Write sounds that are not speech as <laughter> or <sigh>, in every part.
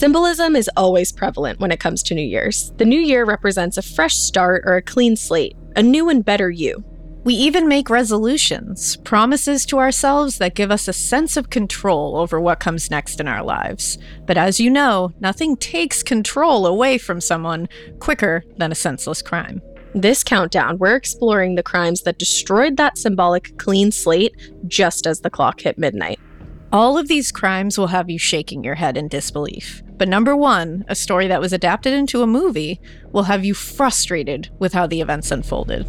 Symbolism is always prevalent when it comes to New Year's. The new year represents a fresh start or a clean slate, a new and better you. We even make resolutions, promises to ourselves that give us a sense of control over what comes next in our lives. But as you know, nothing takes control away from someone quicker than a senseless crime. This countdown, we're exploring the crimes that destroyed that symbolic clean slate just as the clock hit midnight. All of these crimes will have you shaking your head in disbelief. But number one, a story that was adapted into a movie, will have you frustrated with how the events unfolded.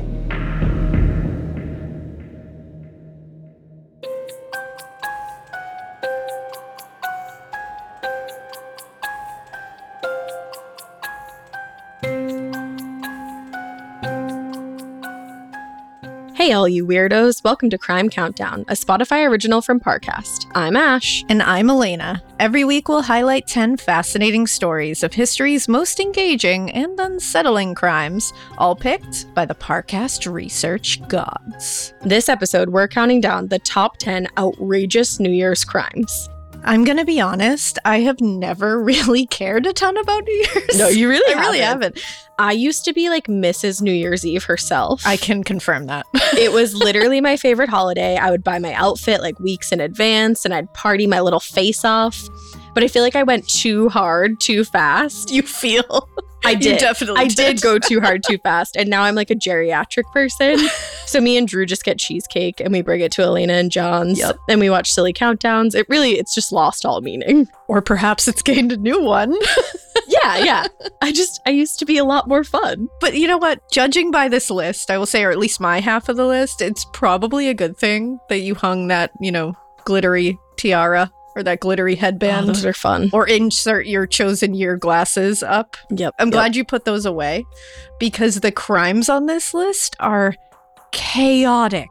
Hey, all you weirdos, welcome to Crime Countdown, a Spotify original from Parcast. I'm Ash. And I'm Alaina. Every week we'll highlight 10 fascinating stories of history's most engaging and unsettling crimes, all picked by the Parcast research gods. This episode, we're counting down the top 10 outrageous New Year's crimes. I'm gonna be honest. I have never <laughs> really cared a ton about New Year's. No, you really, <laughs> I really haven't. I used to be like Mrs. New Year's Eve herself. I can confirm that. it was <laughs> literally my favorite holiday. I would buy my outfit like weeks in advance, and I'd party my little face off. But I feel like I went too hard, too fast. You feel? <laughs> I did. You definitely I did. did go too hard too <laughs> fast. And now I'm like a geriatric person. so me and Drew just get cheesecake and we bring it to Alaina and John's Yep. and we watch silly countdowns. It really it's just lost all meaning. Or perhaps it's gained a new one. <laughs> Yeah, yeah. I just I used to be a lot more fun. But you know what? Judging by this list, I will say, or at least my half of the list, it's probably a good thing that you hung that, you know, glittery tiara or that glittery Oh, headband. those are fun. or insert your chosen year glasses up. Yep. I'm yep. glad you put those away because the crimes on this list are chaotic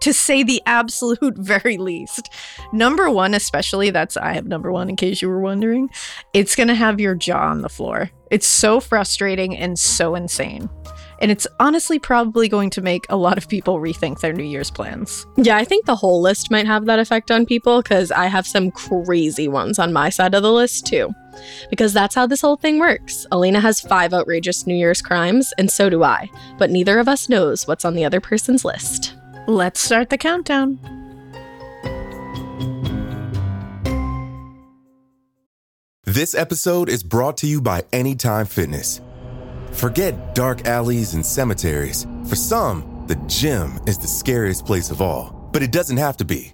to say the absolute <laughs> very least. Number one, especially, that's I have number one in case you were wondering. It's going to have your jaw on the floor. It's so frustrating and so insane. And it's honestly probably going to make a lot of people rethink their New Year's plans. Yeah, I think the whole list might have that effect on people because I have some crazy ones on my side of the list too. Because that's how this whole thing works. Alaina has five outrageous New Year's crimes, and so do I. But neither of us knows what's on the other person's list. Let's start the countdown. This episode is brought to you by Anytime Fitness. Forget dark alleys and cemeteries. For some, the gym is the scariest place of all, but it doesn't have to be.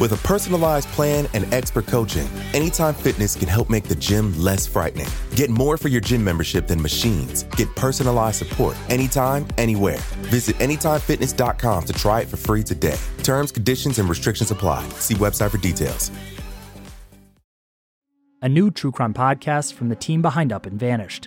With a personalized plan and expert coaching, Anytime Fitness can help make the gym less frightening. Get more for your gym membership than machines. Get personalized support anytime, anywhere. Visit AnytimeFitness.com to try it for free today. Terms, conditions, and restrictions apply. See website for details. a new true crime podcast from the team behind Up and Vanished.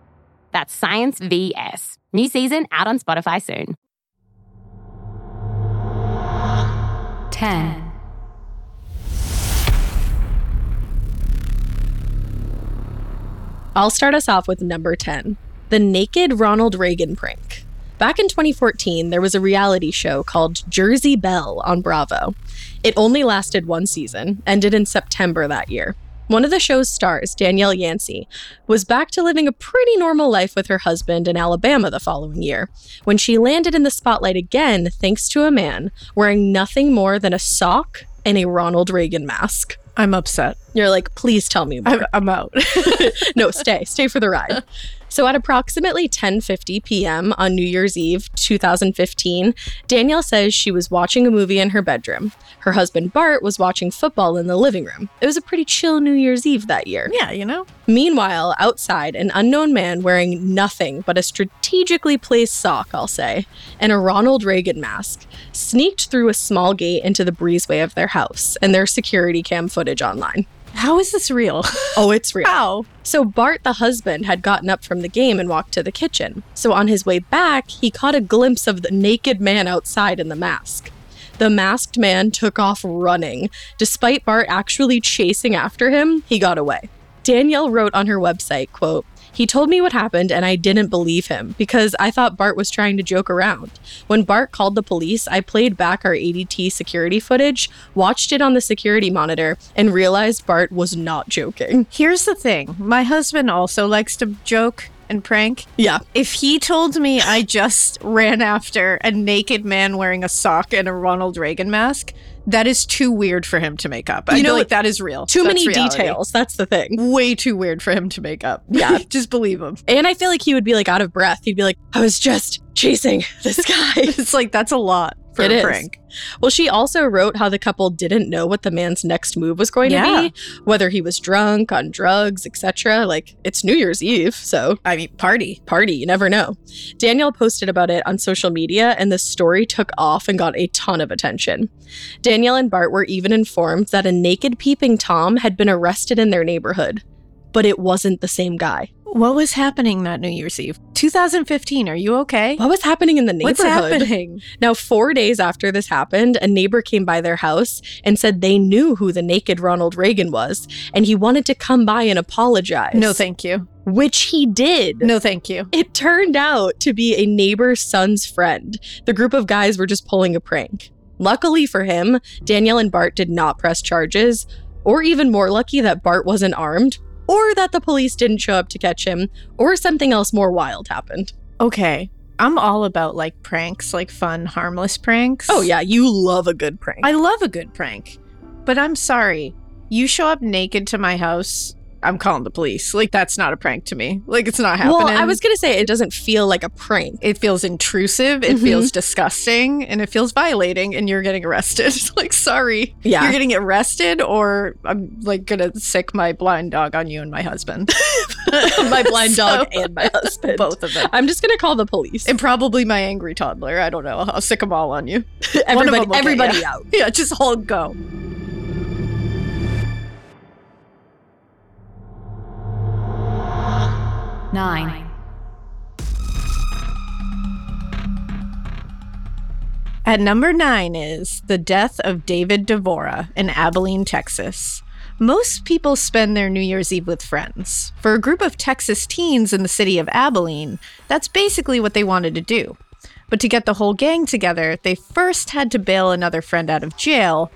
That's Science VS. New season out on Spotify soon. 10. I'll start us off with number 10 The Naked Ronald Reagan Prank. Back in 2014, there was a reality show called Jersey Belle on Bravo. It only lasted one season, ended in September that year. One of the show's stars, Danielle Yancey, was back to living a pretty normal life with her husband in Alabama the following year, when she landed in the spotlight again thanks to a man wearing nothing more than a sock and a Ronald Reagan mask. I'm upset. You're like, please tell me more. I'm, I'm out. <laughs> no, <laughs> stay, stay for the ride. So at approximately 10:50 p.m. on New Year's Eve, 2015, Danielle says she was watching a movie in her bedroom. Her husband Bart was watching football in the living room. It was a pretty chill New Year's Eve that year. yeah, you know? Meanwhile, outside, an unknown man wearing nothing but a strategically placed sock, I'll say, and a Ronald Reagan mask sneaked through a small gate into the breezeway of their house, and there's security cam footage online. How is this real? Oh, it's real. How? So Bart, the husband, had gotten up from the game and walked to the kitchen. So on his way back, he caught a glimpse of the naked man outside in the mask. The masked man took off running. Despite Bart actually chasing after him, he got away. Danielle wrote on her website, quote, he told me what happened and I didn't believe him because I thought Bart was trying to joke around. When Bart called the police, I played back our ADT security footage, watched it on the security monitor, and realized Bart was not joking. Here's the thing my husband also likes to joke and prank. Yeah. If he told me I just ran after a naked man wearing a sock and a Ronald Reagan mask, that is too weird for him to make up. I You know like that is real. Too That's many reality. details. That's the thing. Way too weird for him to make up. Yeah. <laughs> just believe him. And I feel like he would be like out of breath. He'd be like, I was just chasing this guy. <laughs> It's like that's a lot for It a is. prank. Well, she also wrote how the couple didn't know what the man's next move was going Yeah. to be, whether he was drunk, on drugs, etc. Like, it's New Year's Eve, so I mean, party. party, you never know. Danielle posted about it on social media, and the story took off and got a ton of attention. Danielle and Bart were even informed that a naked peeping Tom had been arrested in their neighborhood, but it wasn't the same guy. What was happening that New Year's Eve? 2015. Are you okay? What was happening in the neighborhood? What's happening? Now, four days after this happened, a neighbor came by their house and said they knew who the naked Ronald Reagan was, and he wanted to come by and apologize. No, thank you. Which he did. No, thank you. It turned out to be a neighbor's son's friend. The group of guys were just pulling a prank. Luckily for him, Danielle and Bart did not press charges, or even more lucky that Bart wasn't armed, or that the police didn't show up to catch him, or something else more wild happened. Okay. I'm all about like pranks, like fun, harmless pranks. Oh, yeah, you love a good prank. I love a good prank. But I'm sorry. You show up naked to my house, I'm calling the police. Like that's not a prank to me. Like it's not happening. Well, I was gonna say it doesn't feel like a prank. it feels intrusive, it Mhm. feels disgusting, and it feels violating and you're getting arrested. <laughs> like sorry. Yeah. You're getting arrested or I'm like gonna sic my blind dog on you and my husband. <laughs> my blind dog So- and my husband. Both of them. I'm just gonna call the police. And probably my angry toddler. I don't know. I'll sic them all on you. <laughs> everybody, them will get everybody out. Yeah, just all go. Nine. At number nine is The Death of David Devora in Abilene, Texas. Most people spend their New Year's Eve with friends. For a group of Texas teens in the city of Abilene, that's basically what they wanted to do. But to get the whole gang together, they first had to bail another friend out of jail,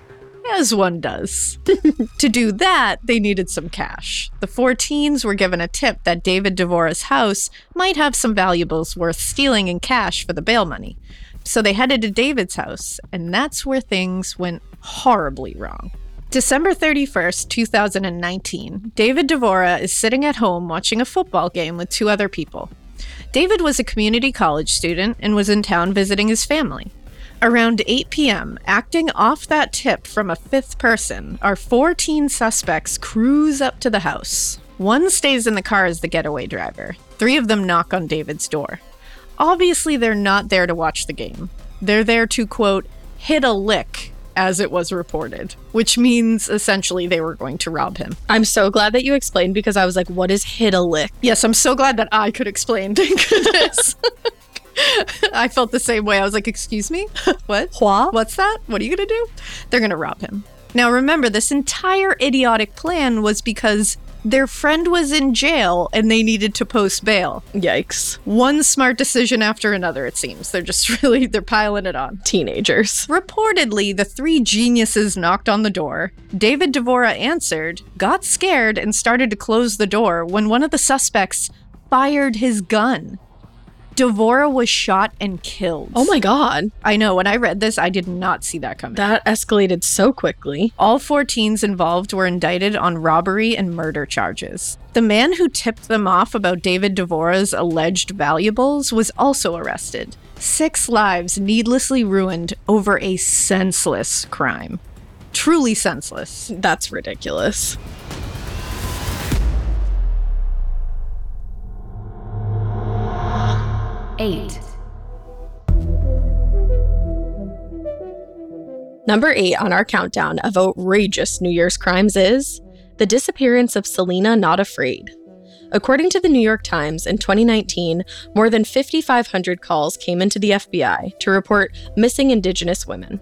as one does. <laughs> to do that, they needed some cash. The four teens were given a tip that David Devora's house might have some valuables worth stealing in cash for the bail money. So they headed to David's house, and that's where things went horribly wrong. December 31st, 2019, David Devora is sitting at home watching a football game with two other people. David was a community college student and was in town visiting his family. Around 8 p.m., acting off that tip from a fifth person, our 14 suspects cruise up to the house. One stays in the car as the getaway driver. Three of them knock on David's door. Obviously, they're not there to watch the game. They're there to, quote, hit a lick, as it was reported, which means essentially they were going to rob him. I'm so glad that you explained because I was like, what is hit a lick? Yes, I'm so glad that I could explain. <laughs> Thank goodness. <laughs> I felt the same way. I was like, excuse me? <laughs> What? What? What's that? What are you going to do? They're going to rob him. Now, remember, this entire idiotic plan was because their friend was in jail and they needed to post bail. Yikes. One smart decision after another, it seems. They're just <laughs> really, they're piling it on. Teenagers. Reportedly, the three geniuses knocked on the door. David Devora answered, got scared, and started to close the door when one of the suspects fired his gun. Devora was shot and killed. Oh my god. I know. When I read this, I did not see that coming. That escalated so quickly. All four teens involved were indicted on robbery and murder charges. The man who tipped them off about David Devora's alleged valuables was also arrested. Six lives needlessly ruined over a senseless crime. Truly senseless. That's ridiculous. Eight. Number eight on our countdown of outrageous New Year's crimes is the disappearance of Selena Not Afraid. According to the New York Times, in 2019, more than 5,500 calls came into the FBI to report missing Indigenous women.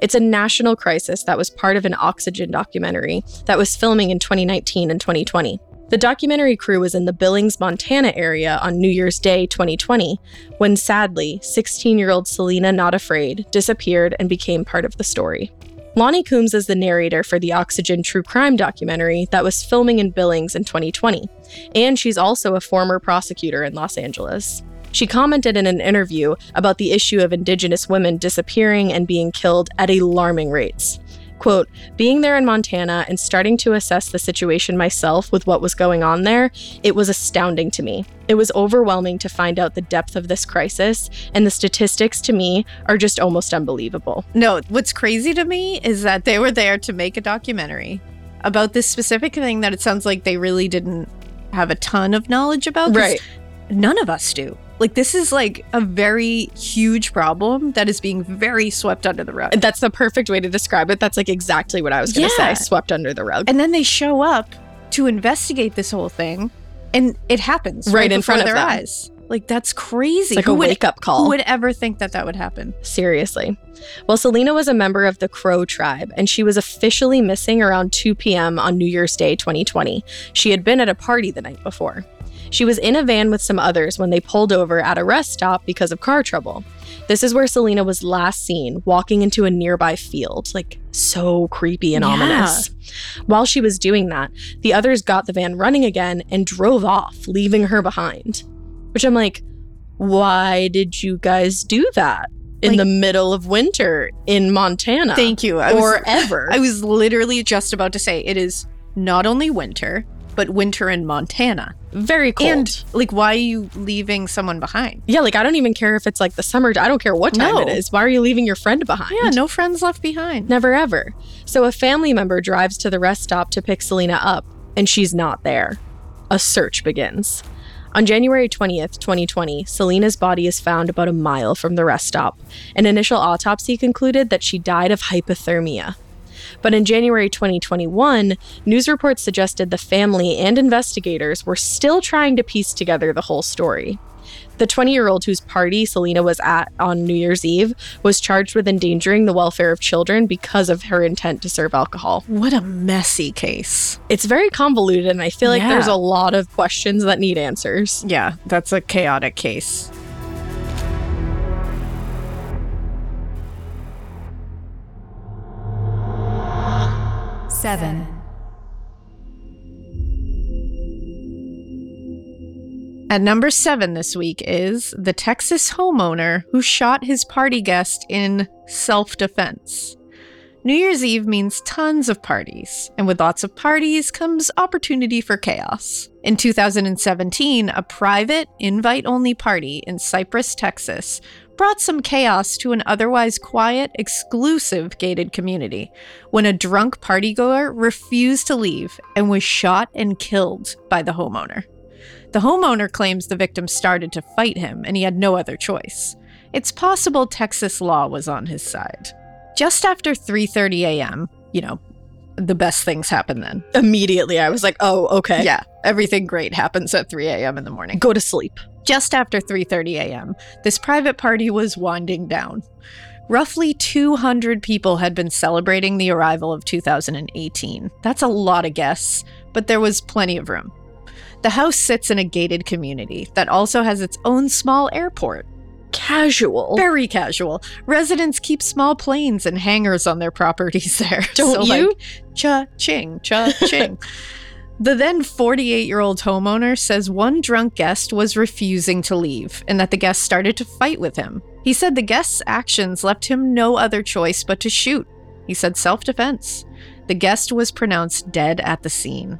It's a national crisis that was part of an Oxygen documentary that was filming in 2019 and 2020. The documentary crew was in the Billings, Montana area on New Year's Day 2020 when sadly, 16 year old Selena Not Afraid disappeared and became part of the story. Loni Coombs is the narrator for the Oxygen True Crime documentary that was filming in Billings in 2020, and she's also a former prosecutor in Los Angeles. She commented in an interview about the issue of Indigenous women disappearing and being killed at alarming rates. Quote, being there in Montana and starting to assess the situation myself with what was going on there, it was astounding to me. It was overwhelming to find out the depth of this crisis, and the statistics to me are just almost unbelievable. No, what's crazy to me is that they were there to make a documentary about this specific thing that it sounds like they really didn't have a ton of knowledge about. Right. None of us do. Like, this is like a very huge problem that is being very swept under the rug. That's the perfect way to describe it. That's like exactly what I was going to Yeah. say swept under the rug. And then they show up to investigate this whole thing, and it happens Right in front of their them. eyes. Like that's crazy. It's like Who a would- wake up call. Who would ever think that that would happen? Seriously. Well, Selena was a member of the Crow tribe, and she was officially missing around 2 p.m. on New Year's Day 2020. She had been at a party the night before. She was in a van with some others when they pulled over at a rest stop because of car trouble. This is where Selena was last seen walking into a nearby field, like so creepy and Yeah. ominous. While she was doing that, the others got the van running again and drove off, leaving her behind. Which I'm like, why did you guys do that in Like- the middle of winter in Montana? Thank you. I was, or ever. <laughs> I was literally just about to say it is not only winter, but winter in Montana. very cold. And like, why are you leaving someone behind? yeah, like I don't even care if it's like the summer. I don't care what time No. it is. Why are you leaving your friend behind? Yeah, no friends left behind. Never ever. So a family member drives to the rest stop to pick Selena up, and she's not there. A search begins. On January 20th, 2020, Selena's body is found about a mile from the rest stop. An initial autopsy concluded that she died of hypothermia. But in January 2021, news reports suggested the family and investigators were still trying to piece together the whole story. The 20 year old whose party Selena was at on New Year's Eve was charged with endangering the welfare of children because of her intent to serve alcohol. What a messy case. It's very convoluted, and I feel like Yeah. there's a lot of questions that need answers. Yeah, that's a chaotic case. Seven. At number seven this week is the Texas homeowner who shot his party guest in self defense. New Year's Eve means tons of parties, and with lots of parties comes opportunity for chaos. In 2017, a private, invite only party in Cypress, Texas, brought some chaos to an otherwise quiet, exclusive gated community when a drunk partygoer refused to leave and was shot and killed by the homeowner. The homeowner claims the victim started to fight him and he had no other choice. It's possible Texas law was on his side. Just after 3:30 a.m., you know, the best things happen then. Immediately, I was like, oh, okay. Yeah, everything great happens at 3 a.m. in the morning. Go to sleep. Just after 3:30 a.m., this private party was winding down. Roughly 200 people had been celebrating the arrival of 2018. That's a lot of guests, but there was plenty of room. The house sits in a gated community that also has its own small airport. Casual. Very casual. Residents keep small planes and hangars on their properties <laughs> there. Don't So, you? Like, cha ching, cha ching. <laughs> The then 48 year old homeowner says one drunk guest was refusing to leave and that the guest started to fight with him. He said the guest's actions left him no other choice but to shoot. He said self defense. The guest was pronounced dead at the scene.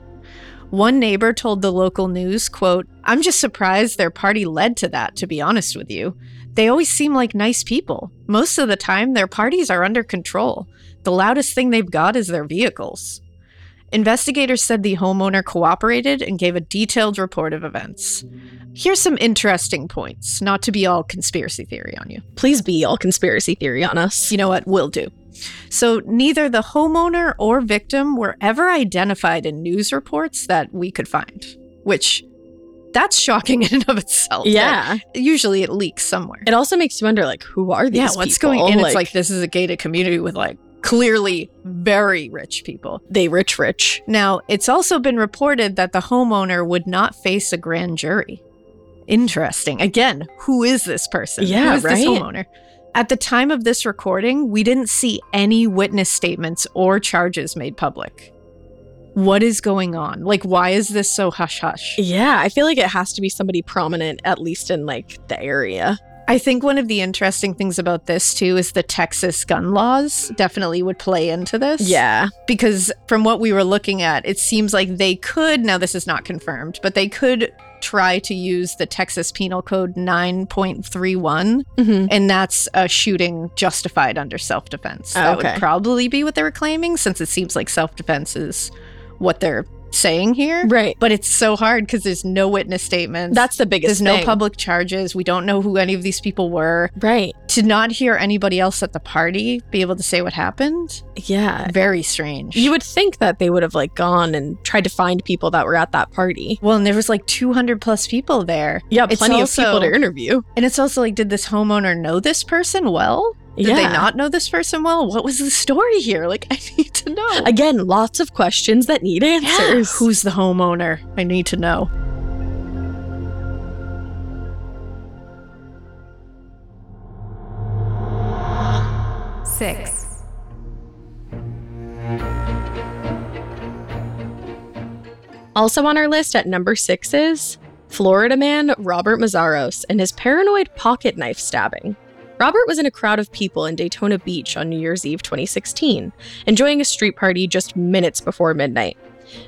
One neighbor told the local news, quote, I'm just surprised their party led to that, to be honest with you. They always seem like nice people. Most of the time, their parties are under control. The loudest thing they've got is their vehicles. Investigators said the homeowner cooperated and gave a detailed report of events. Here's some interesting points, not to be all conspiracy theory on you. Please be all conspiracy theory on us. You know what? We'll do. So, neither the homeowner or victim were ever identified in news reports that we could find, which that's shocking in and of itself. Yeah. Usually it leaks somewhere. It also makes you wonder, like, who are these yeah, what's people? going on? It's like this is a gated community with like clearly very rich people. they rich, rich. Now, it's also been reported that the homeowner would not face a grand jury. Interesting. Again, who is this person? Yeah, who is this right? homeowner? At the time of this recording, we didn't see any witness statements or charges made public. What is going on? Like, why is this so hush hush? Yeah, I feel like it has to be somebody prominent, at least in like the area. I think one of the interesting things about this, too, is the Texas gun laws definitely would play into this. Yeah. because from what we were looking at, it seems like they could, now this is not confirmed, but they could try to use the Texas Penal Code 9.31, Mm-hmm. and that's a shooting justified under self defense. Oh, that okay. would probably be what they were claiming, since it seems like self defense is what they're saying here. Right. But it's so hard because there's no witness statements. That's the biggest there's no public charges. We don't know who any of these people were. Right. To not hear anybody else at the party be able to say what happened, Yeah. very strange. You would think that they would have like gone and tried to find people that were at that party. Well, and there was like 200 plus people there. Yeah, plenty also- of people to interview. And it's also like, did this homeowner know this person well? Did they not know this person well? What was the story here? Like, <laughs> I need to know. Again, lots of questions that need Yeah. answers. Who's the homeowner? I need to know. six, Also on our list at number six is Florida man Robert Mazzaros and his paranoid pocket knife stabbing. Robert was in a crowd of people in Daytona Beach on New Year's Eve 2016, enjoying a street party just minutes before midnight.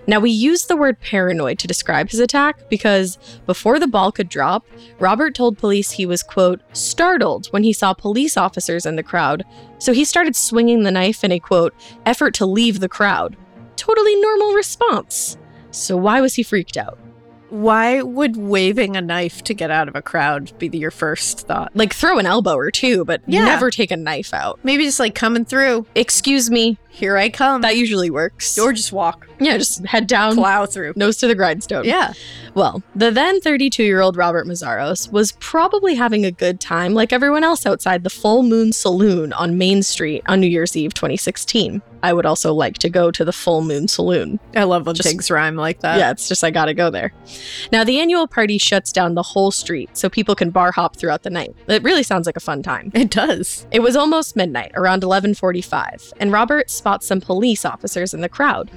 Now, we use the word paranoid to describe his attack because before the ball could drop, Robert told police he was, quote, startled when he saw police officers in the crowd, so he started swinging the knife in a, quote, effort to leave the crowd. Totally normal response. So why was he freaked out? Why would waving a knife to get out of a crowd be your first thought? Like throw an elbow or two, but Yeah. never take a knife out. Maybe just like coming through. Excuse me, Here I come. that usually works. or just walk, yeah, just head down, plow through. nose to the grindstone. Yeah. Well, the then 32 year old Robert Mazzaros was probably having a good time like everyone else outside the Full Moon Saloon on Main Street on New Year's Eve 2016. I would also like to go to the Full Moon Saloon. I love when Just- things rhyme like that. yeah, it's just I gotta go there. Now, the annual party shuts down the whole street so people can bar hop throughout the night. It really sounds like a fun time. It does. It was almost midnight, around 11:45, and Robert spots some police officers in the crowd.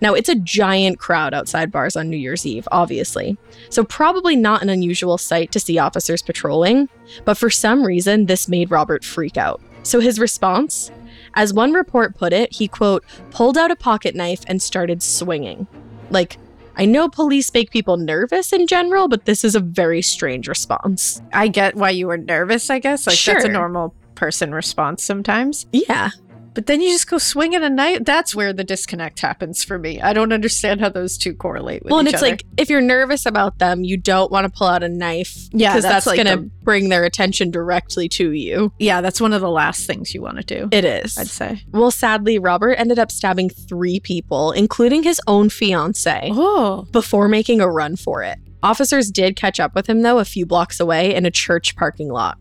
Now, it's a giant crowd outside bars on New Year's Eve, obviously. So probably not an unusual sight to see officers patrolling, but for some reason this made Robert freak out. So his response, as one report put it, he quote, pulled out a pocket knife and started swinging. Like I know police make people nervous in general, but this is a very strange response. I get why you were nervous, I guess. Like, that's a normal person response sometimes. Yeah. But then you just go swinging a knife. That's where the disconnect happens for me. I don't understand how those two correlate with Well, and it's other. like if you're nervous about them, you don't want to pull out a knife. Yeah, because that's that's, like going to bring their attention directly to you. yeah, that's one of the last things you want to do. It is. I'd say. Well, sadly, Robert ended up stabbing three people, including his own fiance, Oh, before making a run for it. Officers did catch up with him, though, a few blocks away in a church parking lot.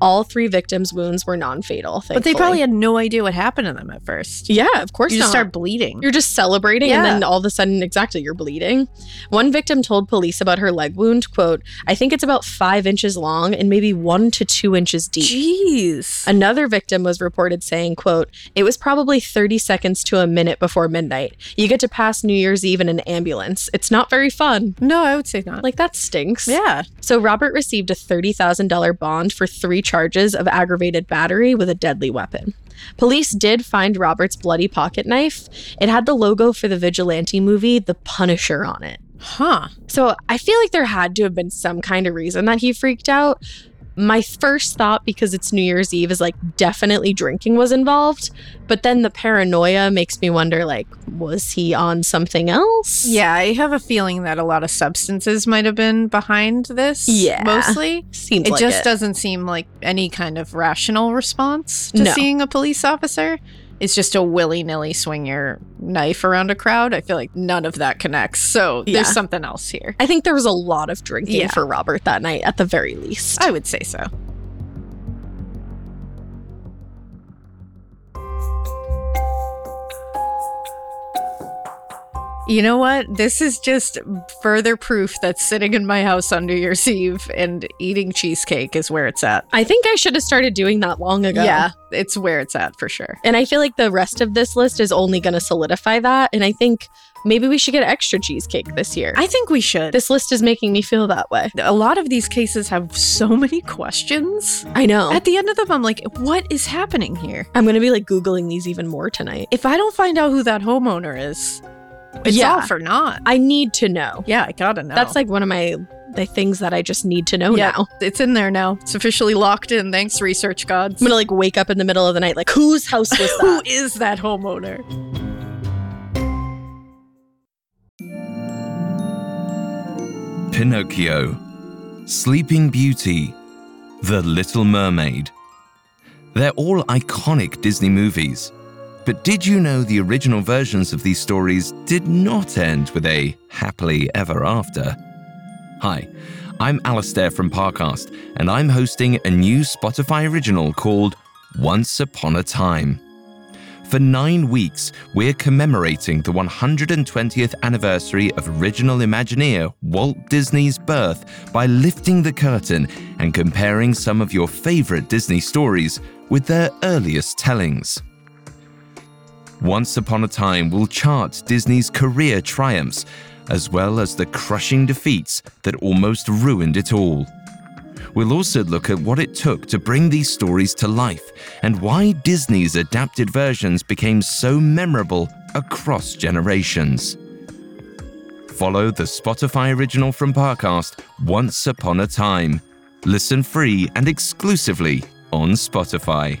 All three victims' wounds were non fatal. But they probably had no idea what happened to them at first. Yeah, of course You just not. start bleeding. You're just celebrating, and then all of a sudden, exactly, you're bleeding. One victim told police about her leg wound, quote, I think it's about five inches long and maybe one to two inches deep. Jeez. Another victim was reported saying, quote, it was probably 30 seconds to a minute before midnight. You get to pass New Year's Eve in an ambulance. It's not very fun. No, I would say not. Like, that stinks. yeah. So, Robert received a $30,000 bond for three charges of aggravated battery with a deadly weapon. Police did find Robert's bloody pocket knife. It had the logo for the vigilante movie, The Punisher, on it. Huh. So, I feel like there had to have been some kind of reason that he freaked out. My first thought, because it's New Year's Eve, is like definitely drinking was involved. But then the paranoia makes me wonder like, was he on something else? Yeah, I have a feeling that a lot of substances might have been behind this. Yeah. Mostly. Seems It like just it. doesn't seem like any kind of rational response to No. seeing a police officer. It's just a willy nilly swing your knife around a crowd. I feel like none of that connects. So Yeah. there's something else here. I think there was a lot of drinking Yeah. for Robert that night, at the very least. I would say so. You know what? This is just further proof that sitting in my house on New Year's Eve and eating cheesecake is where it's at. I think I should have started doing that long ago. Yeah, it's where it's at for sure. And I feel like the rest of this list is only going to solidify that. And I think maybe we should get extra cheesecake this year. I think we should. this list is making me feel that way. a lot of these cases have so many questions. I know. At the end of them, I'm like, what is happening here? I'm going to be like Googling these even more tonight. If I don't find out who that homeowner is, it's Yeah. all for naught. I need to know. Yeah, I gotta know. That's like one of my the things that I just need to know yeah, now. it's in there now. It's officially locked in. Thanks, research gods. I'm going to like wake up in the middle of the night like whose house was <laughs> Who that? is that homeowner? Pinocchio, Sleeping Beauty, The Little Mermaid. They're all iconic Disney movies. But did you know the original versions of these stories did not end with a happily ever after? Hi, I'm Alastair from Parcast, and I'm hosting a new Spotify original called Once Upon a Time. For nine weeks, we're commemorating the 120th anniversary of original Imagineer Walt Disney's birth by lifting the curtain and comparing some of your favorite Disney stories with their earliest tellings. Once Upon a Time will chart Disney's career triumphs, as well as the crushing defeats that almost ruined it all. We'll also look at what it took to bring these stories to life and why Disney's adapted versions became so memorable across generations. Follow the Spotify original from Parcast, Once Upon a Time. Listen free and exclusively on Spotify.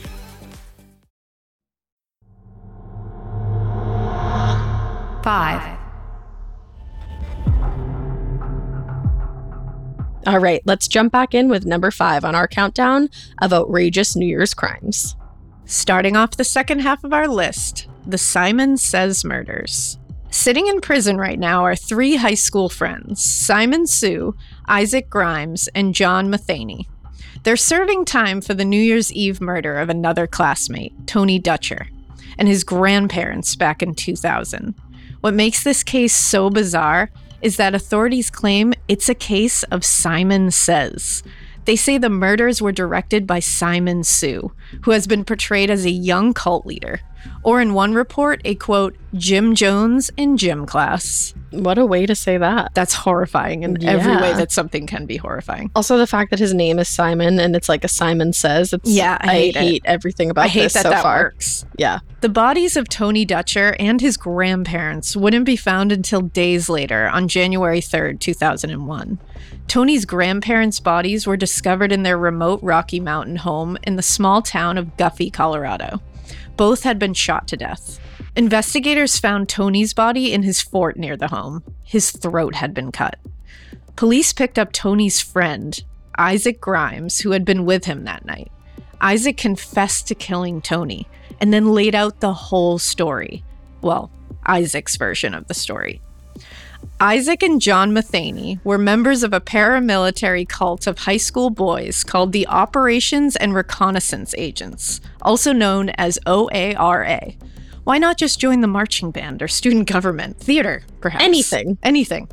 All right, let's jump back in with number 5 on our countdown of outrageous New Year's crimes. Starting off the second half of our list, the Simon Says murders. Sitting in prison right now are three high school friends Simon Sue, Isaac Grimes, and John Matheny. They're serving time for the New Year's Eve murder of another classmate, Tony Dutcher, and his grandparents back in 2000. What makes this case so bizarre is that authorities claim it's a case of Simon Says. They say the murders were directed by Simon Sue, who has been portrayed as a young cult leader Or in one report, a quote, Jim Jones in gym class. What a way to say that. That's horrifying in every way that something can be horrifying. Also, the fact that his name is Simon and it's like a Simon Says. It's, Yeah, I hate it. everything about I hate this that so that far. works. Yeah. The bodies of Tony Dutcher and his grandparents wouldn't be found until days later on January 3rd, 2001. Tony's grandparents' bodies were discovered in their remote Rocky Mountain home in the small town of Guffey, Colorado. Both had been shot to death. Investigators found Tony's body in his fort near the home. His throat had been cut. Police picked up Tony's friend, Isaac Grimes, who had been with him that night. Isaac confessed to killing Tony and then laid out the whole story. Well, Isaac's version of the story. Isaac and John Matheny were members of a paramilitary cult of high school boys called the Operations and Reconnaissance Agents, also known as OARA. Why not just join the marching band or student government, theater, perhaps? Anything. Anything.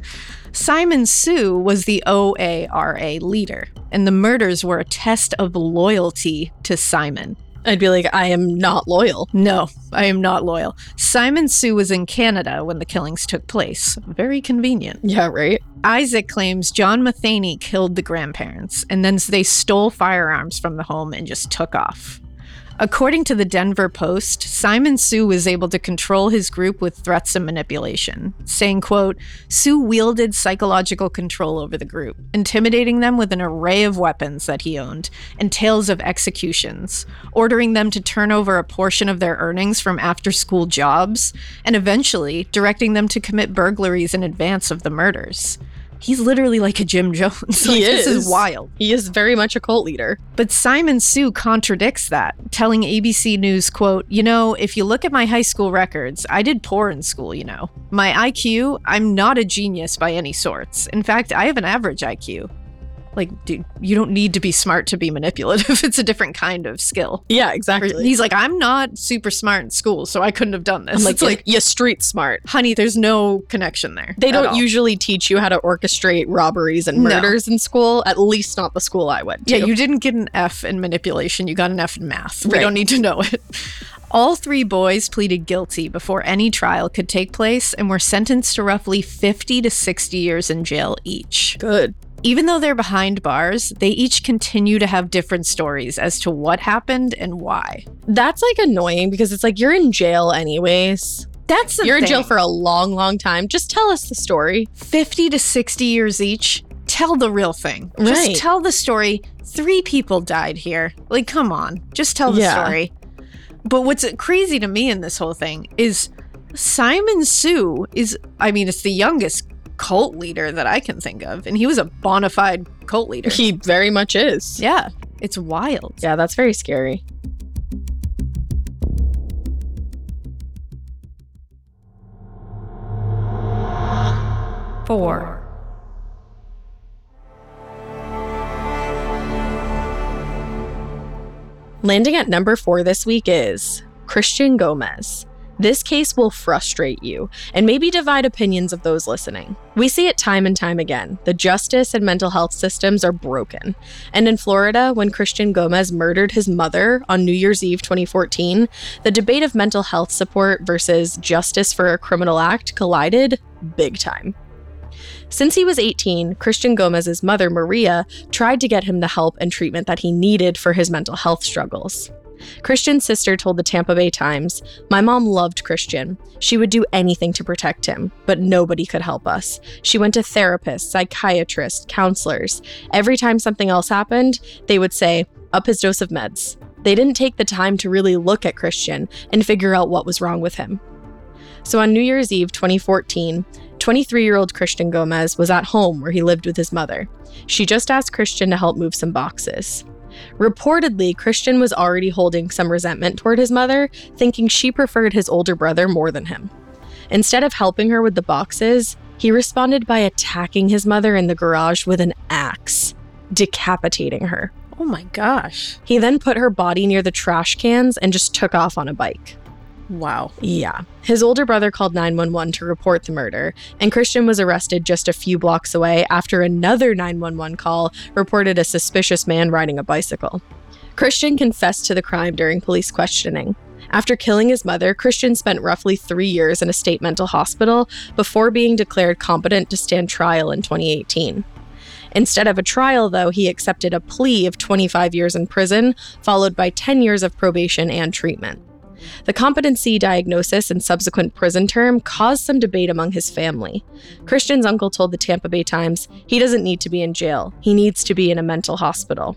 Simon Sue was the OARA leader, and the murders were a test of loyalty to Simon. I'd be like, I am not loyal. No, I am not loyal. Simon Sue was in Canada when the killings took place. Very convenient. Yeah, right? Isaac claims John Matheny killed the grandparents, and then they stole firearms from the home and just took off. According to the Denver Post, Simon Sue was able to control his group with threats and manipulation, saying, quote, Sue wielded psychological control over the group, intimidating them with an array of weapons that he owned and tales of executions, ordering them to turn over a portion of their earnings from after school jobs, and eventually directing them to commit burglaries in advance of the murders. He's literally like a Jim <laughs> Jones. Like, He This is is. wild. He is very much a cult leader. But Simon Sue contradicts that, telling ABC News, quote, You know, if you look at my high school records, I did poor in school, you know. My IQ, I'm not a genius by any sorts. In fact, I have an average IQ. Like, dude, you don't need to be smart to be manipulative. <laughs> it's a different kind of skill. Yeah, exactly. He's like, I'm not super smart in school, so I couldn't have done this. I'm like, it's like, you street smart. honey, there's no connection there. They don't all. usually teach you how to orchestrate robberies and No. murders in school, at least not the school I went to. Yeah, you didn't get an F in manipulation. You got an F in math. We Right. don't need to know it. All three boys pleaded guilty before any trial could take place and were sentenced to roughly 50 to 60 years in jail each. Good. Even though they're behind bars, they each continue to have different stories as to what happened and why. That's like annoying because it's like you're in jail anyways. That's the you're in thing. jail for a long, long time. Just tell us the story. 50 to 60 years each. Tell the real thing. Right. Just tell the story. Three people died here. Like, come on. Just tell the Yeah. story. But what's crazy to me in this whole thing is Simon Sue is, I mean, it's the youngest cult leader that I can think of. And he was a bona fide cult leader. He very much is. yeah. It's wild. Yeah, that's very scary. four, Landing at number four this week is Christian Gomez. This case will frustrate you and maybe divide opinions of those listening. We see it time and time again. The justice and mental health systems are broken. And in Florida, when Christian Gomez murdered his mother on New Year's Eve 2014, the debate of mental health support versus justice for a criminal act collided big time. Since he was 18, Christian Gomez's mother, Maria, tried to get him the help and treatment that he needed for his mental health struggles. Christian's sister told the Tampa Bay Times, My mom loved Christian. She would do anything to protect him, but nobody could help us. She went to therapists, psychiatrists, counselors. Every time something else happened, they would say, Up his dose of meds. They didn't take the time to really look at Christian and figure out what was wrong with him. So on New Year's Eve 2014, 23 year old Christian Gomez was at home where he lived with his mother. She just asked Christian to help move some boxes. Reportedly, Christian was already holding some resentment toward his mother, thinking she preferred his older brother more than him. Instead of helping her with the boxes, he responded by attacking his mother in the garage with an axe, decapitating her. Oh my gosh. He then put her body near the trash cans and just took off on a bike. Wow. Yeah. His older brother called 911 to report the murder, and Christian was arrested just a few blocks away after another 911 call reported a suspicious man riding a bicycle. Christian confessed to the crime during police questioning. After killing his mother, Christian spent roughly three years in a state mental hospital before being declared competent to stand trial in 2018. Instead of a trial, though, he accepted a plea of 25 years in prison, followed by 10 years of probation and treatment. The competency diagnosis and subsequent prison term caused some debate among his family. Christian's uncle told the Tampa Bay Times he doesn't need to be in jail, he needs to be in a mental hospital.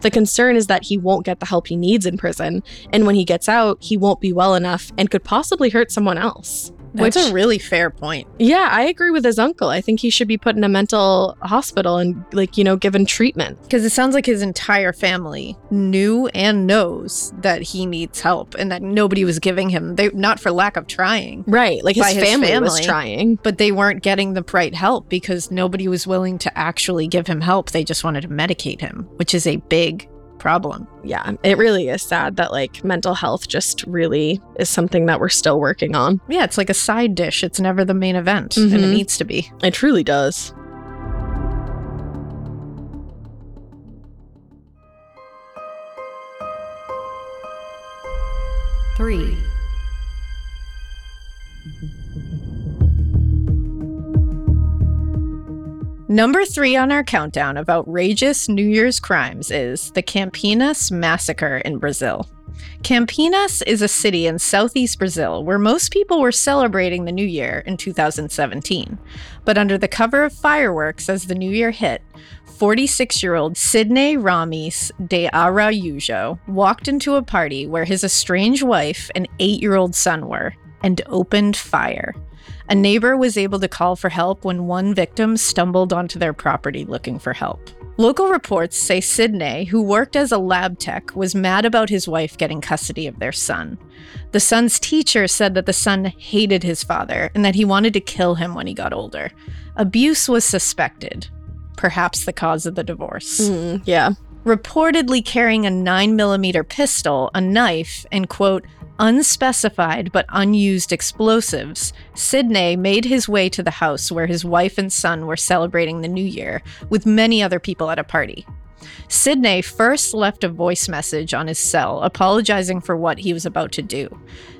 The concern is that he won't get the help he needs in prison, and when he gets out, he won't be well enough and could possibly hurt someone else. That's a really fair point. Yeah, I agree with his uncle. I think he should be put in a mental hospital and, like, you know, given treatment. Because it sounds like his entire family knew and knows that he needs help and that nobody was giving him, they, not for lack of trying, Right. Like his, his family, was trying. but they weren't getting the right help because nobody was willing to actually give him help. They just wanted to medicate him, which is a big problem. Yeah, it really is sad that, like, mental health just really is something that we're still working on. Yeah, it's like a side dish. It's never the main event, and it Mhm. needs to be. It truly does. Three. Number three on our countdown of outrageous New Year's crimes is the Campinas Massacre in Brazil. Campinas is a city in southeast Brazil where most people were celebrating the new year in 2017. But under the cover of fireworks as the new year hit, 46 year old Sidney Ramis de Araújo walked into a party where his estranged wife and eight year old son were and opened fire. A neighbor was able to call for help when one victim stumbled onto their property looking for help. Local reports say Sidney, who worked as a lab tech, was mad about his wife getting custody of their son. The son's teacher said that the son hated his father and that he wanted to kill him when he got older. Abuse was suspected, perhaps the cause of the divorce Mm, yeah. reportedly carrying a 9mm pistol, a knife, and quote, unspecified but unused explosives, Sidney made his way to the house where his wife and son were celebrating the new year with many other people at a party. Sidney first left a voice message on his cell apologizing for what he was about to do.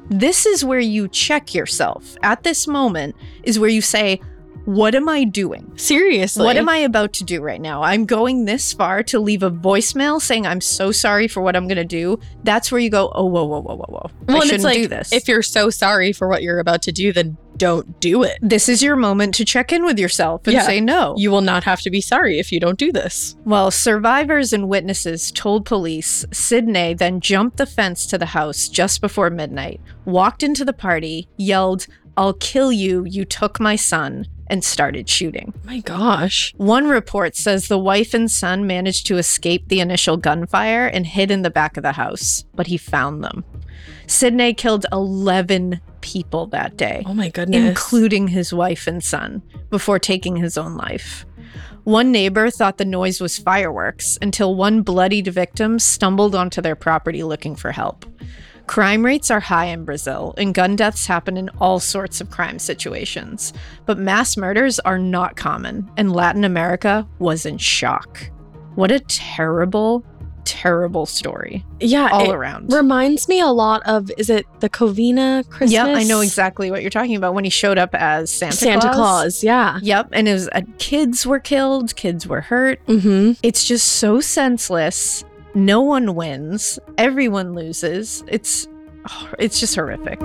This is where you check yourself. At this moment is where you say, What am I doing? Seriously. What am I about to do right now? I'm going this far to leave a voicemail saying I'm so sorry for what I'm going to do. That's where you go, oh, whoa, whoa, whoa, whoa, whoa. Well, I shouldn't like, do this. If you're so sorry for what you're about to do, then don't do it. this is your moment to check in with yourself and Yeah. say no. You will not have to be sorry if you don't do this. Well, survivors and witnesses told police Sidney then jumped the fence to the house just before midnight, walked into the party, yelled, I'll kill you, you took my son, and started shooting. My gosh. One report says the wife and son managed to escape the initial gunfire and hid in the back of the house, but he found them. Sidney killed 11 people that day, Oh my goodness. including his wife and son, before taking his own life. One neighbor thought the noise was fireworks until one bloodied victim stumbled onto their property looking for help. Crime rates are high in Brazil, and gun deaths happen in all sorts of crime situations. But mass murders are not common, and Latin America was in shock. What a terrible, terrible story yeah, all it around. reminds me a lot of is it the Covina Christmas? Yeah, I know exactly what you're talking about when he showed up as Santa, Claus. Santa Claus. Yeah. Yep, and it was uh, kids were killed, kids were hurt. Mm-hmm. It's just so senseless. No one wins. Everyone loses. It's oh, it's just horrific.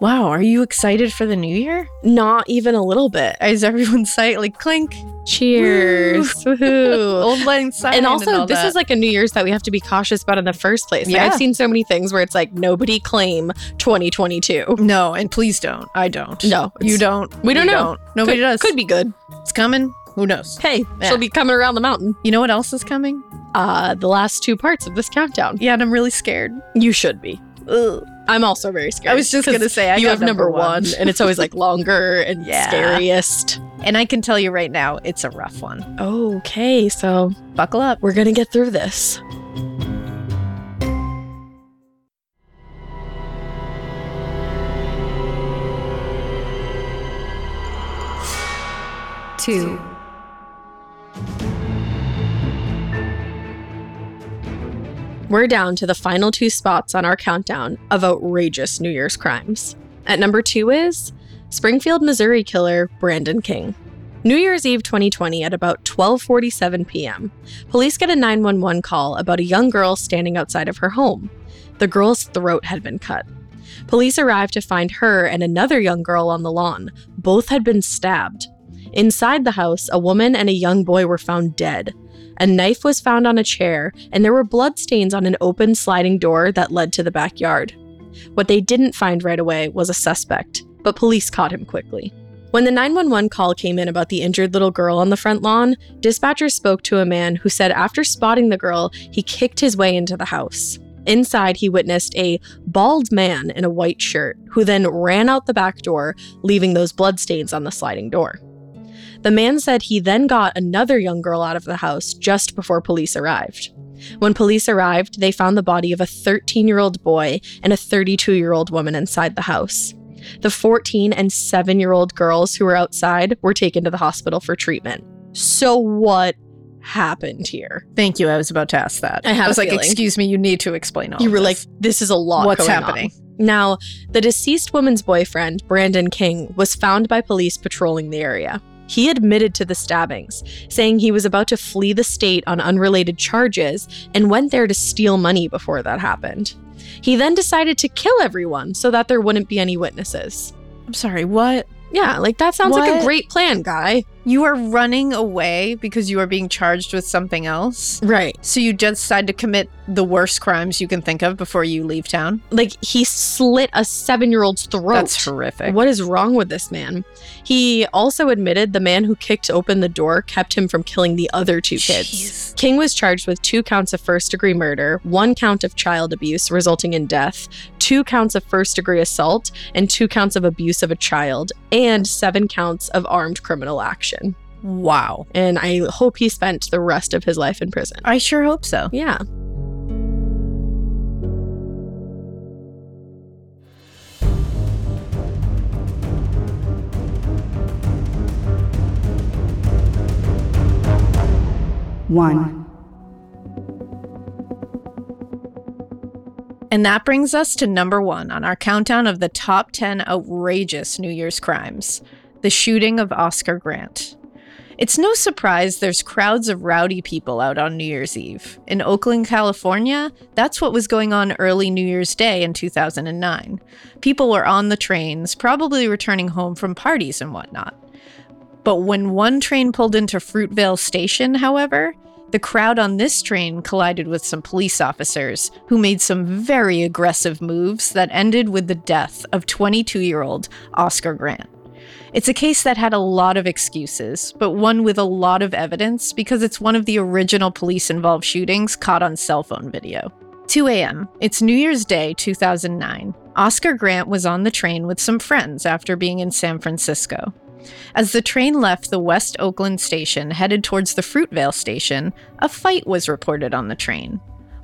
Wow, are you excited for the new year? Not even a little bit. Is everyone's sight like clink? Cheers. Woohoo. Auld lang syne and also, all this that. is like a New Year's that we have to be cautious about in the first place. Like, Yeah. I've seen so many things where it's like nobody claim 2022. no, and please don't. I don't. No, you don't. We don't know. Nobody could, does. Could be good. It's coming. Who knows? Hey, Yeah. she'll be coming around the mountain. You know what else is coming? Uh, the last two parts of this countdown. Yeah, and I'm really scared. You should be. I'm also very scared. I was just gonna say I you have number, number one, one. and it's always like <laughs> longer and Yeah. scariest. And I can tell you right now, it's a rough one. Okay, so Buckle up. we're gonna get through this. Two. We're down to the final two spots on our countdown of outrageous New Year's crimes. At number two is Springfield, Missouri killer Brandon King. New Year's Eve 2020 at about 12:47 p.m. Police get a 911 call about a young girl standing outside of her home. The girl's throat had been cut. Police arrived to find her and another young girl on the lawn. Both had been stabbed. Inside the house, a woman and a young boy were found dead. A knife was found on a chair, and there were bloodstains on an open sliding door that led to the backyard. What they didn't find right away was a suspect, but police caught him quickly. When the 911 call came in about the injured little girl on the front lawn, dispatchers spoke to a man who said after spotting the girl, he kicked his way into the house. Inside, he witnessed a bald man in a white shirt who then ran out the back door, leaving those bloodstains on the sliding door. The man said he then got another young girl out of the house just before police arrived. When police arrived, they found the body of a 13 year old boy and a 32 year old woman inside the house. The 14 and 7 year old girls who were outside were taken to the hospital for treatment. So, what happened here? Thank you. I was about to ask that. I had was like, excuse me, you need to explain all you were like, this. this is a lot. What's going on." happening? Now, the deceased woman's boyfriend, Brandon King, was found by police patrolling the area. He admitted to the stabbings, saying he was about to flee the state on unrelated charges and went there to steal money before that happened. He then decided to kill everyone so that there wouldn't be any witnesses. I'm sorry, what? Yeah, like that sounds like a great plan, guy. You are running away because you are being charged with something else? Right. So you just decide to commit the worst crimes you can think of before you leave town? Like he slit a seven year old's throat. That's horrific. What is wrong with this man? He also admitted the man who kicked open the door kept him from killing the other two kids. Jeez. King was charged with two counts of first degree murder, one count of child abuse resulting in death, two counts of first degree assault, and two counts of abuse of a child, and seven counts of armed criminal action. Wow. And I hope he spent the rest of his life in prison. I sure hope so. Yeah. One. And that brings us to number one on our countdown of the top 10 outrageous New Year's crimes the shooting of Oscar Grant. It's no surprise there's crowds of rowdy people out on New Year's Eve. In Oakland, California, that's what was going on early New Year's Day in 2009. People were on the trains, probably returning home from parties and whatnot. But when one train pulled into Fruitvale Station, however, the crowd on this train collided with some police officers who made some very aggressive moves that ended with the death of 22 year old Oscar Grant. It's a case that had a lot of excuses, but one with a lot of evidence because it's one of the original police involved shootings caught on cell phone video. 2 a.m. It's New Year's Day 2009. Oscar Grant was on the train with some friends after being in San Francisco. As the train left the West Oakland station headed towards the Fruitvale station, a fight was reported on the train.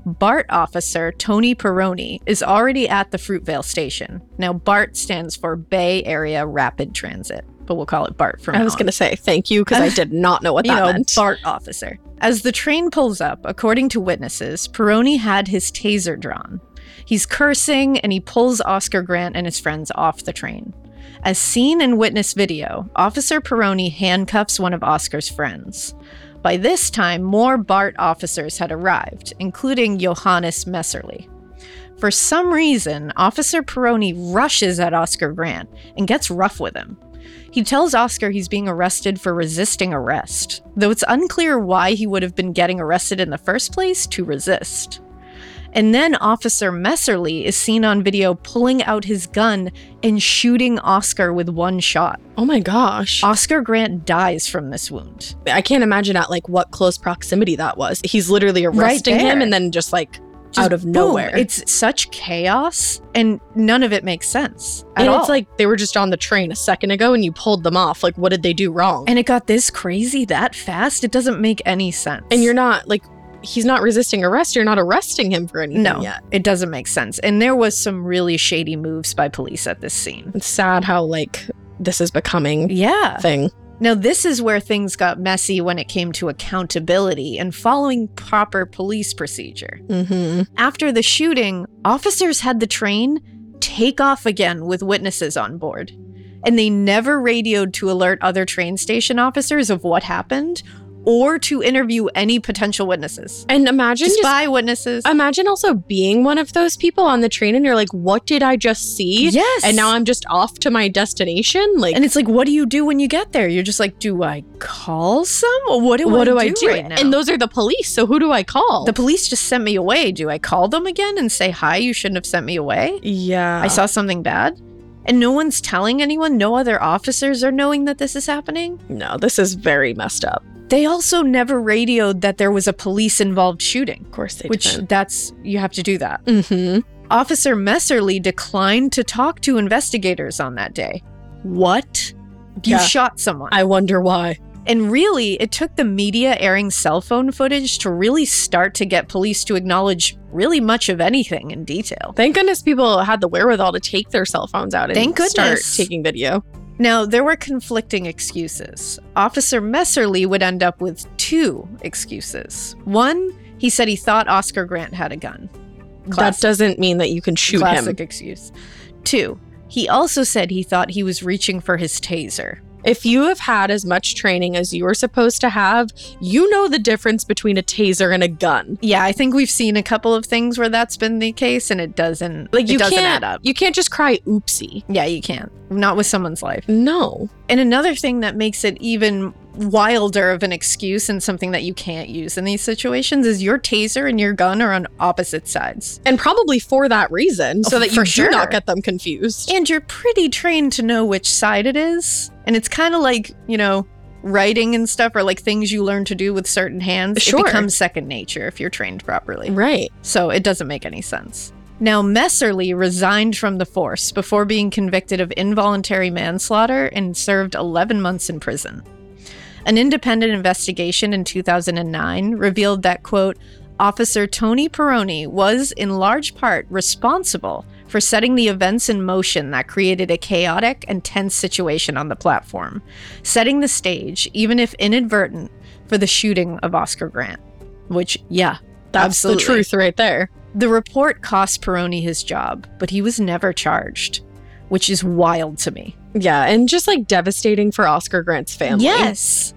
BART officer Tony Pirone is already at the Fruitvale station. Now, BART stands for Bay Area Rapid Transit, but we'll call it BART for from I was going to say thank you because I did <laughs> not know what you that know, meant. BART officer. As the train pulls up, according to witnesses, Pirone had his taser drawn. He's cursing and he pulls Oscar Grant and his friends off the train. As seen in witness video, Officer Pirone handcuffs one of Oscar's friends. By this time, more BART officers had arrived, including Johannes Mehserle. For some reason, Officer Pirone rushes at Oscar Grant and gets rough with him. He tells Oscar he's being arrested for resisting arrest, though it's unclear why he would have been getting arrested in the first place to resist. And then Officer Mehserle is seen on video pulling out his gun and shooting Oscar with one shot. oh my gosh. Oscar Grant dies from this wound. I can't imagine at like what close proximity that was. He's literally Right arresting him and then just like Just out of boom. nowhere. It's such chaos and none of it makes sense. And all. it's like they were just on the train a second ago and you pulled them off. Like, what did they do wrong? and it got this crazy that fast. It doesn't make any sense. And you're not like, he's not resisting arrest. You're not arresting him for anything no, yet. it doesn't make sense. And there was some really shady moves by police at this scene. It's sad how like this is becoming Yeah. thing. Now, this is where things got messy when it came to accountability and following proper police procedure. Mm-hmm. After the shooting, officers had the train take off again with witnesses on board. And they never radioed to alert other train station officers of what happened or to interview any potential witnesses. And imagine Just by witnesses. imagine also being one of those people on the train and you're like, what did I just see? Yes. And now I'm just off to my destination. Like, and it's like, what do you do when you get there? You're just like, do I call some? Or what do, what I, do I do do? right now? And those are the police. So who do I call? the police just sent me away. Do I call them again and say, hi, you shouldn't have sent me away? yeah. I saw something bad? And no one's telling anyone? No other officers are knowing that this is happening? No, this is very messed up. They also never radioed that there was a police involved shooting, Of course they which didn't. that's, you have to do that. Mm-hmm. Officer Mehserle declined to talk to investigators on that day. What? You Yeah. shot someone. I wonder why. And really, it took the media airing cell phone footage to really start to get police to acknowledge really much of anything in detail. Thank goodness people had the wherewithal to take their cell phones out and Thank start goodness. taking video. Now, there were conflicting excuses. Officer Mehserle would end up with two excuses. One, he said he thought Oscar Grant had a gun. That doesn't mean that you can shoot classic him. Classic excuse. Two, he also said he thought he was reaching for his taser. If you have had as much training as you were supposed to have, you know the difference between a taser and a gun. Yeah, I think we've seen a couple of things where that's been the case, and it doesn't Like it you doesn't can't add up. you can't just cry oopsie. Yeah, you can't. Not with someone's life. No. And another thing that makes it even wilder of an excuse and something that you can't use in these situations is your taser and your gun are on opposite sides. And probably for that reason, so Oh, that you for do sure. not get them confused. And you're pretty trained to know which side it is. And it's kind of like, you know, writing and stuff or like things you learn to do with certain hands. Sure. It becomes second nature if you're trained properly. right. So it doesn't make any sense. Now, Mehserle resigned from the force before being convicted of involuntary manslaughter and served 11 months in prison. An independent investigation in 2009 revealed that, quote, Officer Tony Pirone was in large part responsible for setting the events in motion that created a chaotic and tense situation on the platform, setting the stage, even if inadvertent, for the shooting of Oscar Grant. Which, yeah, That's absolutely. the truth right there. The report cost Pirone his job, but he was never charged, which is wild to me. Yeah, and just like devastating for Oscar Grant's family. Yes.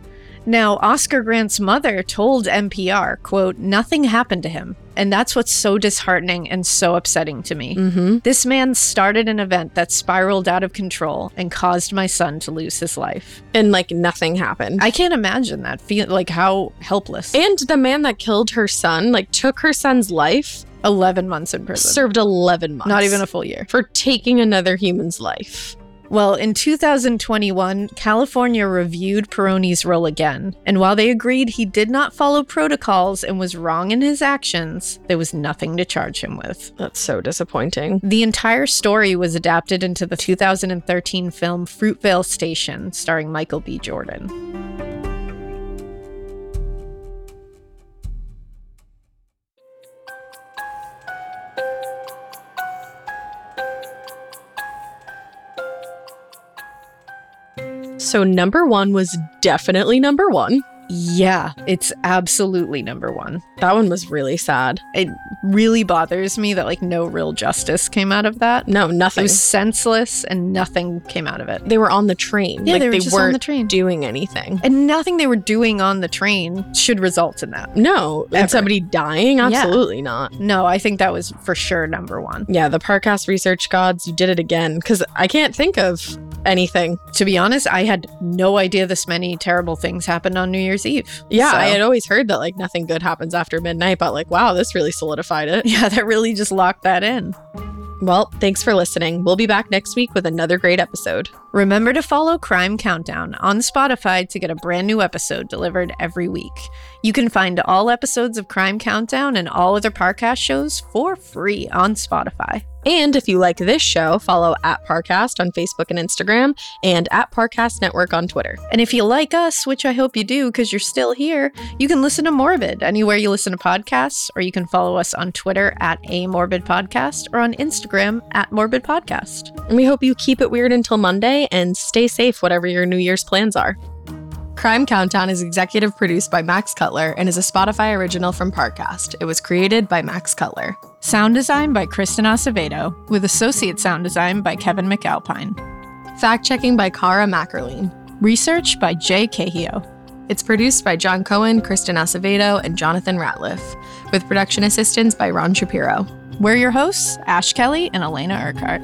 Now, Oscar Grant's mother told NPR, quote, nothing happened to him. And that's what's so disheartening and so upsetting to me. Mm-hmm. This man started an event that spiraled out of control and caused my son to lose his life. And like nothing happened. I can't imagine that. Feel like how helpless. and the man that killed her son, like took her son's life, 11 months in prison. served 11 months. Not even a full year. for taking another human's life. Well, in 2021, California reviewed Pirone's role again, and while they agreed he did not follow protocols and was wrong in his actions, there was nothing to charge him with. That's so disappointing. The entire story was adapted into the 2013 film Fruitvale Station, starring Michael B. Jordan. So number one was definitely number one. Yeah, it's absolutely number one. That one was really sad. It really bothers me that like no real justice came out of that. No, nothing. It was senseless and nothing came out of it. they were on the train. Yeah, like they were just on weren't the train. doing anything. And nothing they were doing on the train should result in that. No, Ever. and somebody dying? Yeah. Absolutely not. No, I think that was for sure number one. Yeah, the Parcast Research Gods, you did it again because I can't think of anything. To be honest, I had no idea this many terrible things happened on New Year's Eve. Yeah, So- I had always heard that like nothing good happens after midnight, but like, wow, this really solidified it. <laughs> yeah, that really just locked that in. Well, thanks for listening. We'll be back next week with another great episode. Remember to follow Crime Countdown on Spotify to get a brand new episode delivered every week. You can find all episodes of Crime Countdown and all other Parcast shows for free on Spotify. And if you like this show, follow at Parcast on Facebook and Instagram and at Parcast Network on Twitter. And if you like us, which I hope you do because you're still here, you can listen to Morbid anywhere you listen to podcasts, or you can follow us on Twitter at A Morbid Podcast or on Instagram at Morbid Podcast. And we hope you keep it weird until Monday and stay safe, whatever your New Year's plans are. Crime Countdown is executive produced by Max Cutler and is a Spotify original from Parcast. It was created by Max Cutler. Sound design by Kristen Acevedo, with associate sound design by Kevin McAlpine. Fact checking by Cara Mackerline. Research by Jay Cahio. It's produced by John Cohen, Kristen Acevedo, and Jonathan Ratliff, with production assistance by Ron Shapiro. We're your hosts, Ash Kelly and Alaina Urquhart.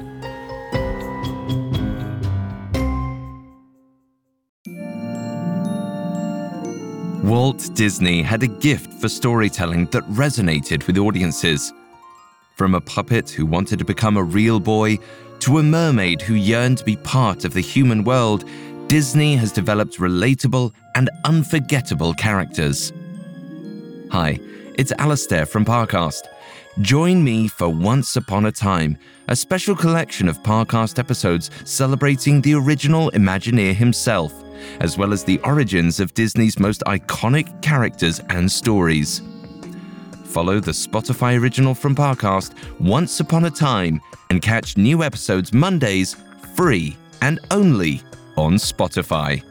Walt Disney had a gift for storytelling that resonated with audiences. From a puppet who wanted to become a real boy to a mermaid who yearned to be part of the human world, Disney has developed relatable and unforgettable characters. Hi, it's Alastair from Parcast. Join me for Once Upon a Time, a special collection of Parcast episodes celebrating the original Imagineer himself, as well as the origins of Disney's most iconic characters and stories. Follow the Spotify original from Parcast Once Upon a Time and catch new episodes Mondays free and only on Spotify.